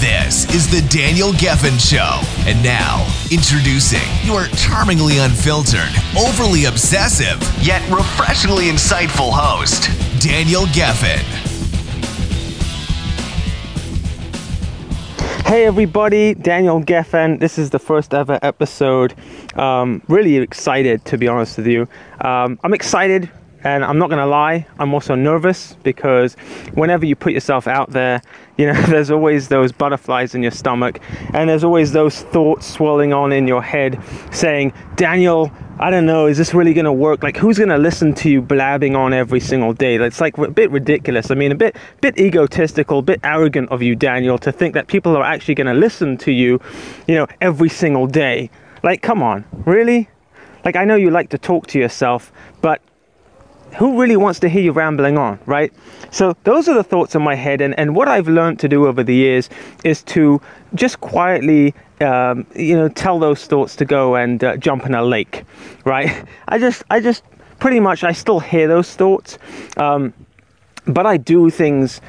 This is the Daniel Gefen Show. And now, introducing your charmingly unfiltered, overly obsessive, yet refreshingly insightful host, Daniel Gefen. Hey everybody, Daniel Gefen. This is the first ever episode. Um, really excited to be honest with you. Um, I'm excited and I'm not going to lie, I'm also nervous because whenever you put yourself out there, you know, there's always those butterflies in your stomach and there's always those thoughts swirling on in your head saying, Daniel, I don't know, is this really going to work? Like, who's going to listen to you blabbing on every single day? It's like a bit ridiculous. I mean, a bit, bit egotistical, a bit arrogant of you, Daniel, to think that people are actually going to listen to you, you know, every single day. Like, come on, really? Like, I know you like to talk to yourself, but who really wants to hear you rambling on, right? So those are the thoughts in my head, and, and what I've learned to do over the years is to just quietly, um, you know, tell those thoughts to go and uh, jump in a lake, right? I just, I just pretty much, I still hear those thoughts, um, but I do things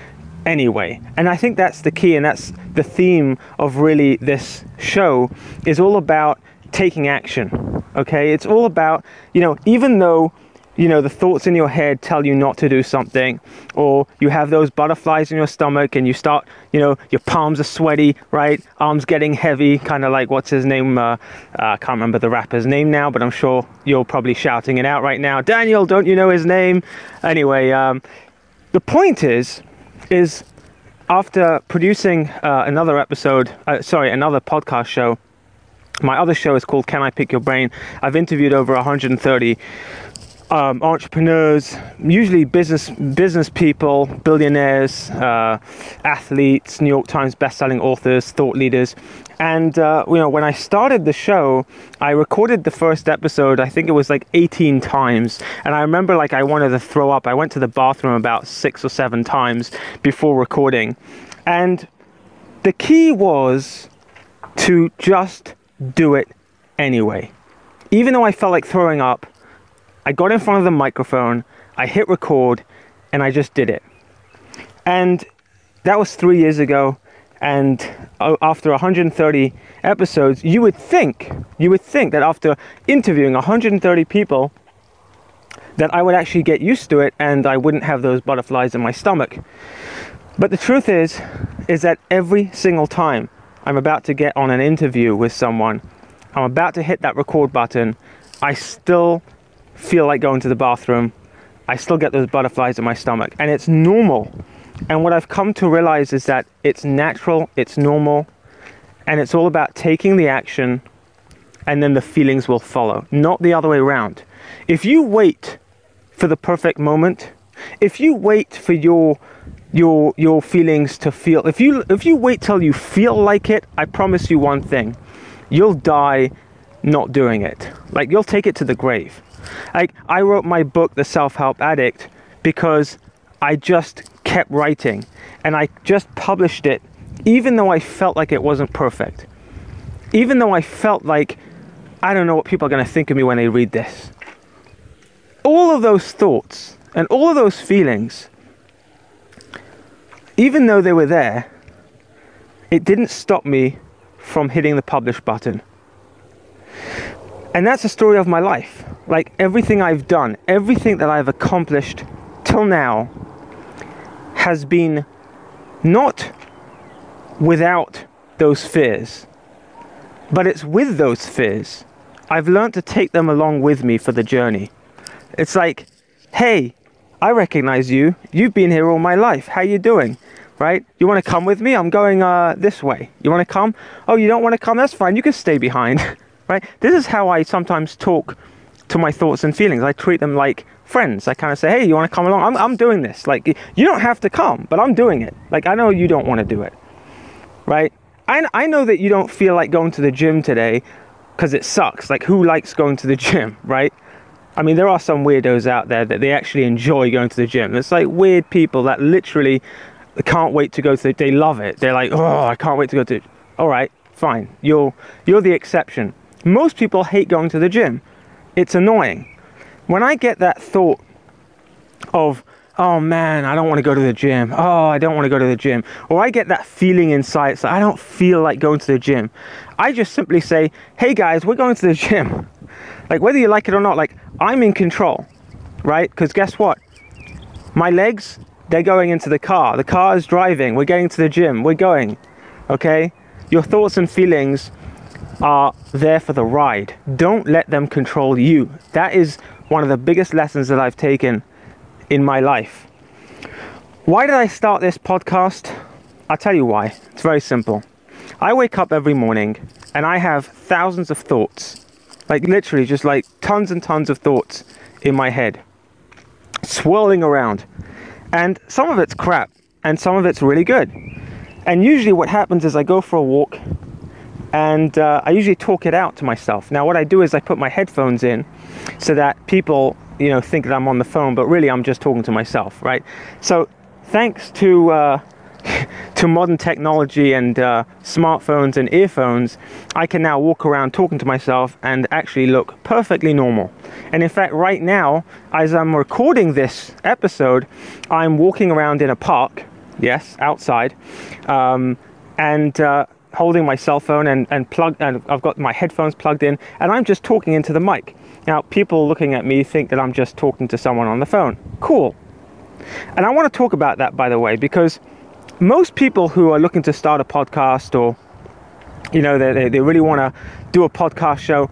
anyway, and I think that's the key, and that's the theme of really this show is all about taking action. Okay, it's all about, you know, even though you know the thoughts in your head tell you not to do something or you have those butterflies in your stomach and you start you know your palms are sweaty right? Arms getting heavy kind of like what's his name uh, uh, i can't remember the rapper's name now but i'm sure you're probably shouting it out right now. Daniel don't you know his name? Anyway um, the point is is after producing uh, another episode uh, sorry another podcast show my other show is called Can I Pick Your Brain? I've interviewed over 130 um, entrepreneurs, usually business business people, billionaires, uh, athletes, New York Times best-selling authors, thought leaders, and uh, you know when I started the show, I recorded the first episode. I think it was like 18 times, and I remember like I wanted to throw up. I went to the bathroom about six or seven times before recording, and the key was to just do it anyway, even though I felt like throwing up. I got in front of the microphone, I hit record, and I just did it. And that was three years ago. And uh, after 130 episodes, you would think, you would think that after interviewing 130 people, that I would actually get used to it and I wouldn't have those butterflies in my stomach. But the truth is, is that every single time I'm about to get on an interview with someone, I'm about to hit that record button, I still feel like going to the bathroom, I still get those butterflies in my stomach. And it's normal. And what I've come to realize is that it's natural, it's normal, and it's all about taking the action and then the feelings will follow, not the other way around. If you wait for the perfect moment, if you wait for your your your feelings to feel if you if you wait till you feel like it, I promise you one thing. You'll die not doing it. Like you'll take it to the grave. Like I wrote my book, The Self Help Addict, because I just kept writing and I just published it even though I felt like it wasn't perfect. Even though I felt like I don't know what people are going to think of me when they read this. All of those thoughts and all of those feelings, even though they were there, it didn't stop me from hitting the publish button. And that's the story of my life. Like everything I've done, everything that I've accomplished till now has been not without those fears, but it's with those fears. I've learned to take them along with me for the journey. It's like, hey, I recognize you. You've been here all my life. How you doing? Right? You want to come with me? I'm going uh, this way. You want to come? Oh, you don't want to come? That's fine. You can stay behind. right? This is how I sometimes talk to my thoughts and feelings. I treat them like friends. I kind of say, hey, you want to come along? I'm, I'm doing this. Like, you don't have to come, but I'm doing it. Like, I know you don't want to do it, right? I, I know that you don't feel like going to the gym today because it sucks. Like, who likes going to the gym, right? I mean, there are some weirdos out there that they actually enjoy going to the gym. It's like weird people that literally can't wait to go to the, they love it. They're like, oh, I can't wait to go to, all right, fine. You're, you're the exception. Most people hate going to the gym. It's annoying. When I get that thought of, oh man, I don't want to go to the gym. Oh, I don't want to go to the gym. Or I get that feeling inside, so I don't feel like going to the gym. I just simply say, hey guys, we're going to the gym. Like whether you like it or not, like I'm in control, right? Because guess what? My legs, they're going into the car. The car is driving. We're getting to the gym. We're going. Okay? Your thoughts and feelings are there for the ride. Don't let them control you. That is one of the biggest lessons that I've taken in my life. Why did I start this podcast? I'll tell you why. It's very simple. I wake up every morning and I have thousands of thoughts. Like literally just like tons and tons of thoughts in my head. Swirling around. And some of it's crap and some of it's really good. And usually what happens is I go for a walk and uh, I usually talk it out to myself. Now, what I do is I put my headphones in so that people, you know, think that I'm on the phone, but really I'm just talking to myself, right? So, thanks to uh, to modern technology and uh, smartphones and earphones, I can now walk around talking to myself and actually look perfectly normal. And in fact, right now, as I'm recording this episode, I'm walking around in a park. Yes, outside, um, and uh, holding my cell phone and, and plugged and I've got my headphones plugged in and I'm just talking into the mic. Now people looking at me think that I'm just talking to someone on the phone. Cool. And I want to talk about that by the way because most people who are looking to start a podcast or you know they, they really want to do a podcast show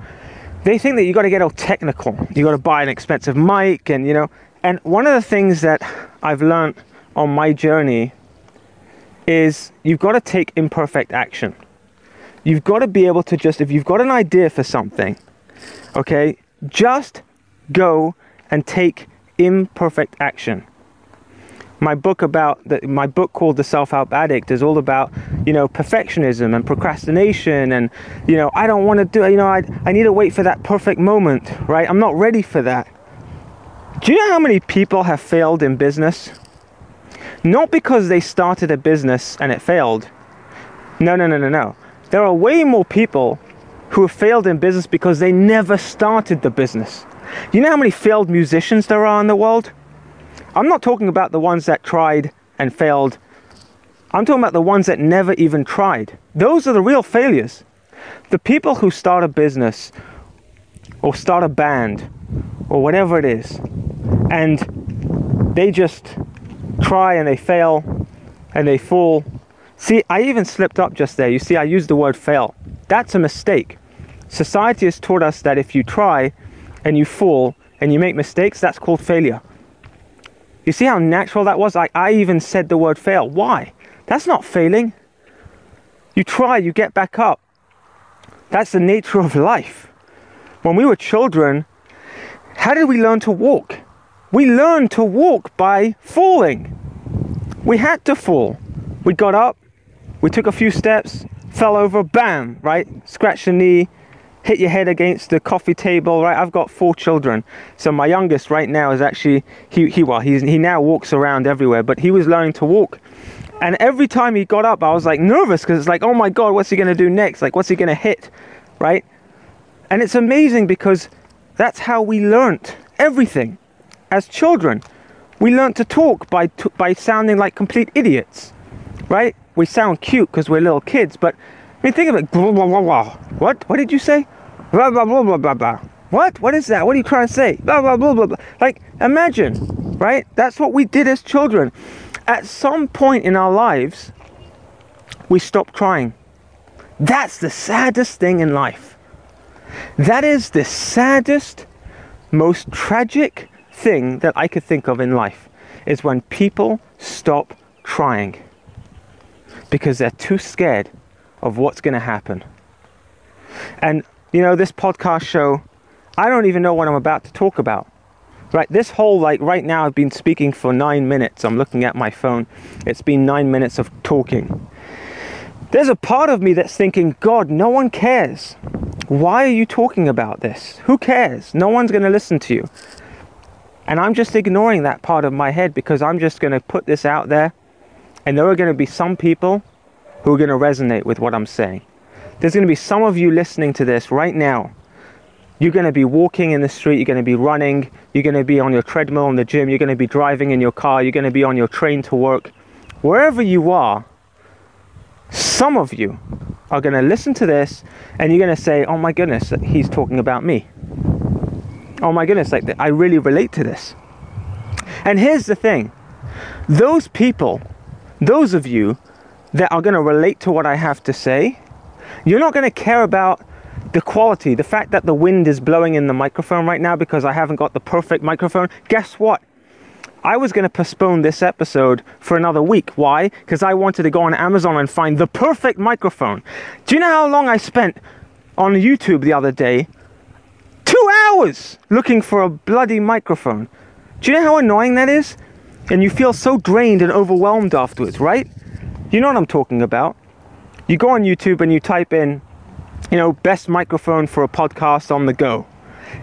they think that you got to get all technical you got to buy an expensive mic and you know and one of the things that i've learned on my journey is you've got to take imperfect action. You've got to be able to just, if you've got an idea for something, okay, just go and take imperfect action. My book about the, my book called The Self Help Addict is all about you know perfectionism and procrastination and you know I don't want to do you know I I need to wait for that perfect moment right I'm not ready for that. Do you know how many people have failed in business? Not because they started a business and it failed. No, no, no, no, no. There are way more people who have failed in business because they never started the business. You know how many failed musicians there are in the world? I'm not talking about the ones that tried and failed. I'm talking about the ones that never even tried. Those are the real failures. The people who start a business or start a band or whatever it is, and they just try and they fail and they fall. See, I even slipped up just there. You see, I used the word fail. That's a mistake. Society has taught us that if you try and you fall and you make mistakes, that's called failure. You see how natural that was? I, I even said the word fail. Why? That's not failing. You try, you get back up. That's the nature of life. When we were children, how did we learn to walk? We learned to walk by falling. We had to fall. We got up, we took a few steps, fell over, bam, right? Scratch the knee, hit your head against the coffee table, right? I've got four children. So my youngest right now is actually, he, he well, he's, he now walks around everywhere, but he was learning to walk. And every time he got up, I was like nervous because it's like, oh my God, what's he going to do next? Like, what's he going to hit, right? And it's amazing because that's how we learnt everything as children, we learn to talk by, t- by sounding like complete idiots, right? We sound cute because we're little kids, but I mean, think of it. Blah, blah, blah, blah. What? What did you say? Blah, blah, blah, blah, blah, blah. What? What is that? What are you trying to say? Blah, blah, blah, blah, blah. Like, imagine, right? That's what we did as children. At some point in our lives, we stopped trying. That's the saddest thing in life. That is the saddest, most tragic, thing that I could think of in life is when people stop trying because they're too scared of what's going to happen. And, you know, this podcast show, I don't even know what I'm about to talk about. Right, this whole, like, right now, I've been speaking for nine minutes. I'm looking at my phone. It's been nine minutes of talking. There's a part of me that's thinking, God, no one cares. Why are you talking about this? Who cares? No one's going to listen to you. And I'm just ignoring that part of my head because I'm just going to put this out there. And there are going to be some people who are going to resonate with what I'm saying. There's going to be some of you listening to this right now. You're going to be walking in the street, you're going to be running, you're going to be on your treadmill in the gym, you're going to be driving in your car, you're going to be on your train to work. Wherever you are, some of you are going to listen to this and you're going to say, oh my goodness, he's talking about me. Oh my goodness, like I really relate to this. And here's the thing those people, those of you that are going to relate to what I have to say, you're not going to care about the quality, the fact that the wind is blowing in the microphone right now because I haven't got the perfect microphone. Guess what? I was going to postpone this episode for another week. Why? Because I wanted to go on Amazon and find the perfect microphone. Do you know how long I spent on YouTube the other day? Hours looking for a bloody microphone. Do you know how annoying that is? And you feel so drained and overwhelmed afterwards, right? You know what I'm talking about. You go on YouTube and you type in, you know, best microphone for a podcast on the go.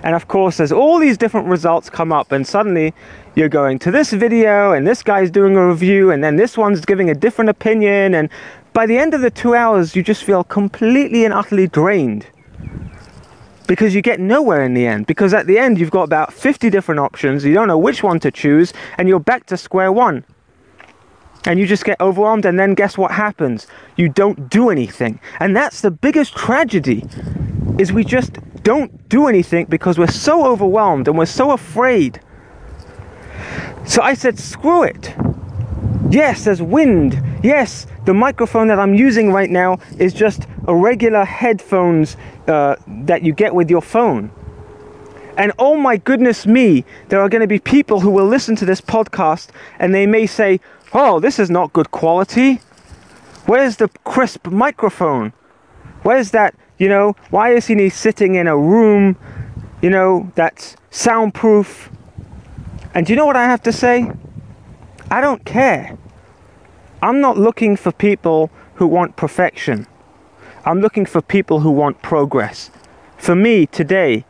And of course, there's all these different results come up, and suddenly you're going to this video, and this guy's doing a review, and then this one's giving a different opinion. And by the end of the two hours, you just feel completely and utterly drained because you get nowhere in the end. Because at the end, you've got about 50 different options, you don't know which one to choose, and you're back to square one. And you just get overwhelmed and then guess what happens? You don't do anything. And that's the biggest tragedy is we just don't do anything because we're so overwhelmed and we're so afraid. So i said screw it yes there's wind yes the microphone that i'm using right now is just a regular headphones uh, that you get with your phone and oh my goodness me, there are going to be people who will listen to this podcast and they may say, Oh, this is not good quality. Where's the crisp microphone? Where's that, you know, why is he sitting in a room, you know, that's soundproof? And do you know what I have to say? I don't care. I'm not looking for people who want perfection. I'm looking for people who want progress. For me, today,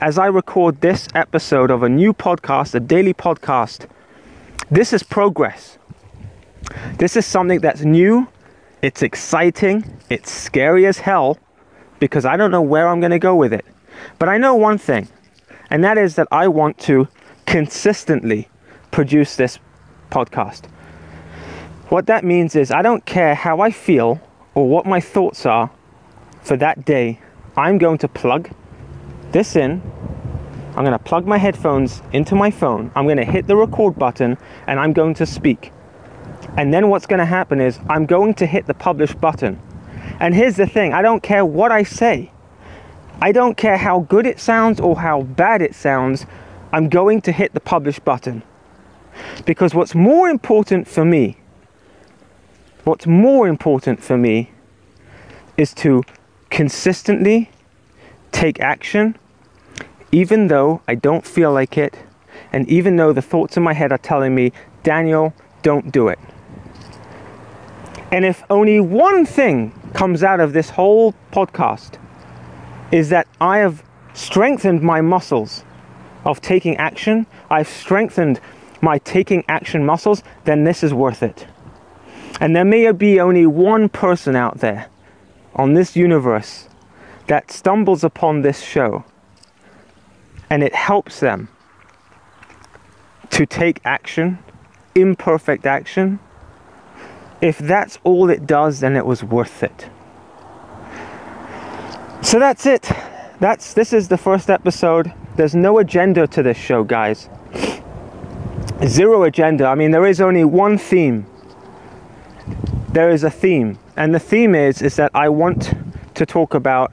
as I record this episode of a new podcast, a daily podcast, this is progress. This is something that's new, it's exciting, it's scary as hell because I don't know where I'm going to go with it. But I know one thing, and that is that I want to consistently produce this podcast. What that means is I don't care how I feel or what my thoughts are for that day. I'm going to plug this in. I'm going to plug my headphones into my phone. I'm going to hit the record button and I'm going to speak. And then what's going to happen is I'm going to hit the publish button. And here's the thing I don't care what I say, I don't care how good it sounds or how bad it sounds, I'm going to hit the publish button. Because what's more important for me, what's more important for me is to consistently take action, even though I don't feel like it, and even though the thoughts in my head are telling me, Daniel, don't do it. And if only one thing comes out of this whole podcast, is that I have strengthened my muscles of taking action, I've strengthened my taking action muscles, then this is worth it. And there may be only one person out there on this universe that stumbles upon this show and it helps them to take action, imperfect action if that's all it does, then it was worth it. So that's it. That's this is the first episode. There's no agenda to this show, guys. Zero agenda. I mean, there is only one theme. There is a theme, and the theme is is that I want to talk about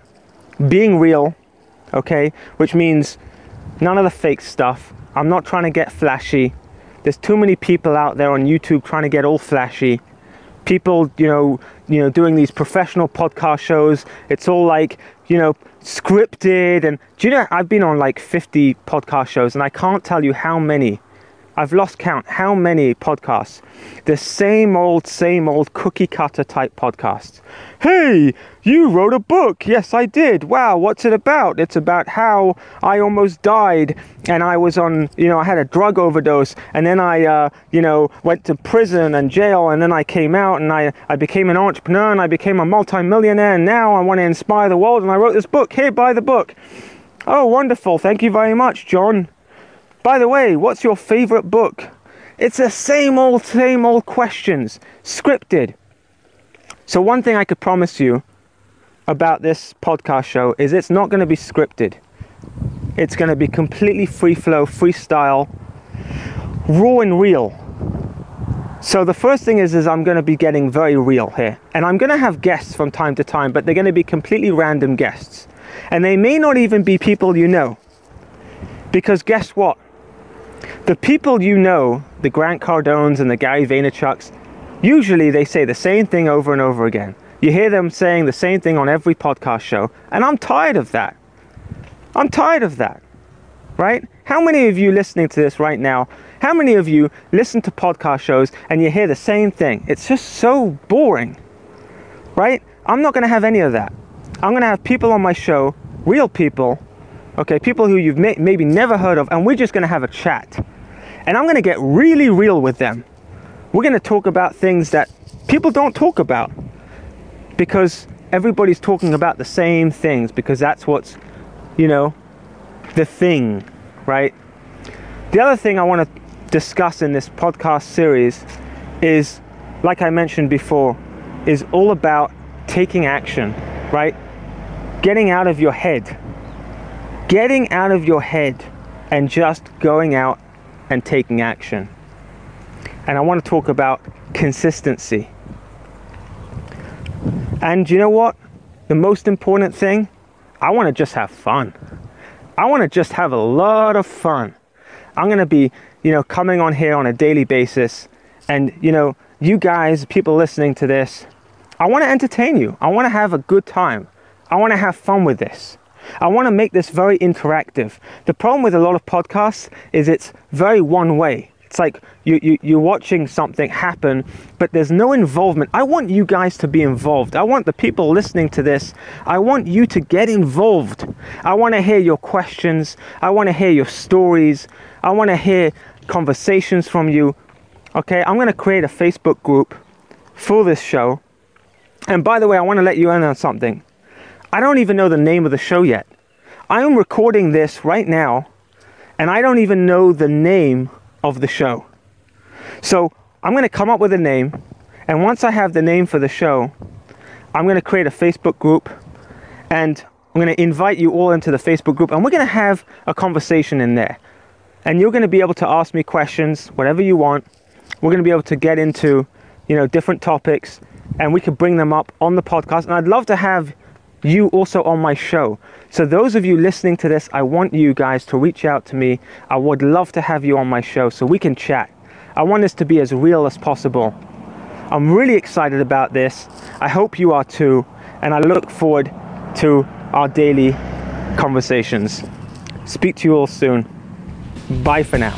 being real, okay? Which means none of the fake stuff. I'm not trying to get flashy. There's too many people out there on YouTube trying to get all flashy people, you know, you know, doing these professional podcast shows. It's all like, you know, scripted. And do you know, I've been on like 50 podcast shows, and I can't tell you how many I've lost count how many podcasts, the same old, same old cookie cutter type podcasts. Hey, you wrote a book. Yes, I did. Wow, what's it about? It's about how I almost died and I was on, you know, I had a drug overdose and then I, uh, you know, went to prison and jail and then I came out and I, I became an entrepreneur and I became a multimillionaire and now I want to inspire the world and I wrote this book. Here, buy the book. Oh, wonderful. Thank you very much, John. By the way, what's your favorite book? It's the same old, same old questions, scripted. So, one thing I could promise you about this podcast show is it's not going to be scripted. It's going to be completely free flow, freestyle, raw and real. So the first thing is is I'm going to be getting very real here. And I'm going to have guests from time to time, but they're going to be completely random guests. And they may not even be people you know. Because guess what? The people you know, the Grant Cardones and the Gary Vaynerchuks, usually they say the same thing over and over again. You hear them saying the same thing on every podcast show, and I'm tired of that. I'm tired of that. Right? How many of you listening to this right now, how many of you listen to podcast shows and you hear the same thing? It's just so boring. Right? I'm not going to have any of that. I'm going to have people on my show, real people, okay, people who you've may- maybe never heard of, and we're just going to have a chat. And I'm going to get really real with them. We're going to talk about things that people don't talk about because everybody's talking about the same things because that's what's, you know, the thing, right? The other thing I want to discuss in this podcast series is, like I mentioned before, is all about taking action, right? Getting out of your head getting out of your head and just going out and taking action. And I want to talk about consistency. And you know what? The most important thing, I want to just have fun. I want to just have a lot of fun. I'm going to be, you know, coming on here on a daily basis and, you know, you guys, people listening to this, I want to entertain you. I want to have a good time. I want to have fun with this. I want to make this very interactive. The problem with a lot of podcasts is it's very one way. It's like you, you, you're watching something happen, but there's no involvement. I want you guys to be involved. I want the people listening to this, I want you to get involved. I want to hear your questions. I want to hear your stories. I want to hear conversations from you. Okay, I'm going to create a Facebook group for this show. And by the way, I want to let you in on something. I don't even know the name of the show yet. I am recording this right now, and I don't even know the name of the show. So I'm going to come up with a name, and once I have the name for the show, I'm going to create a Facebook group, and I'm going to invite you all into the Facebook group, and we're going to have a conversation in there. And you're going to be able to ask me questions, whatever you want. We're going to be able to get into, you know, different topics, and we can bring them up on the podcast. And I'd love to have you also on my show. So, those of you listening to this, I want you guys to reach out to me. I would love to have you on my show so we can chat. I want this to be as real as possible. I'm really excited about this. I hope you are too. And I look forward to our daily conversations. Speak to you all soon. Bye for now.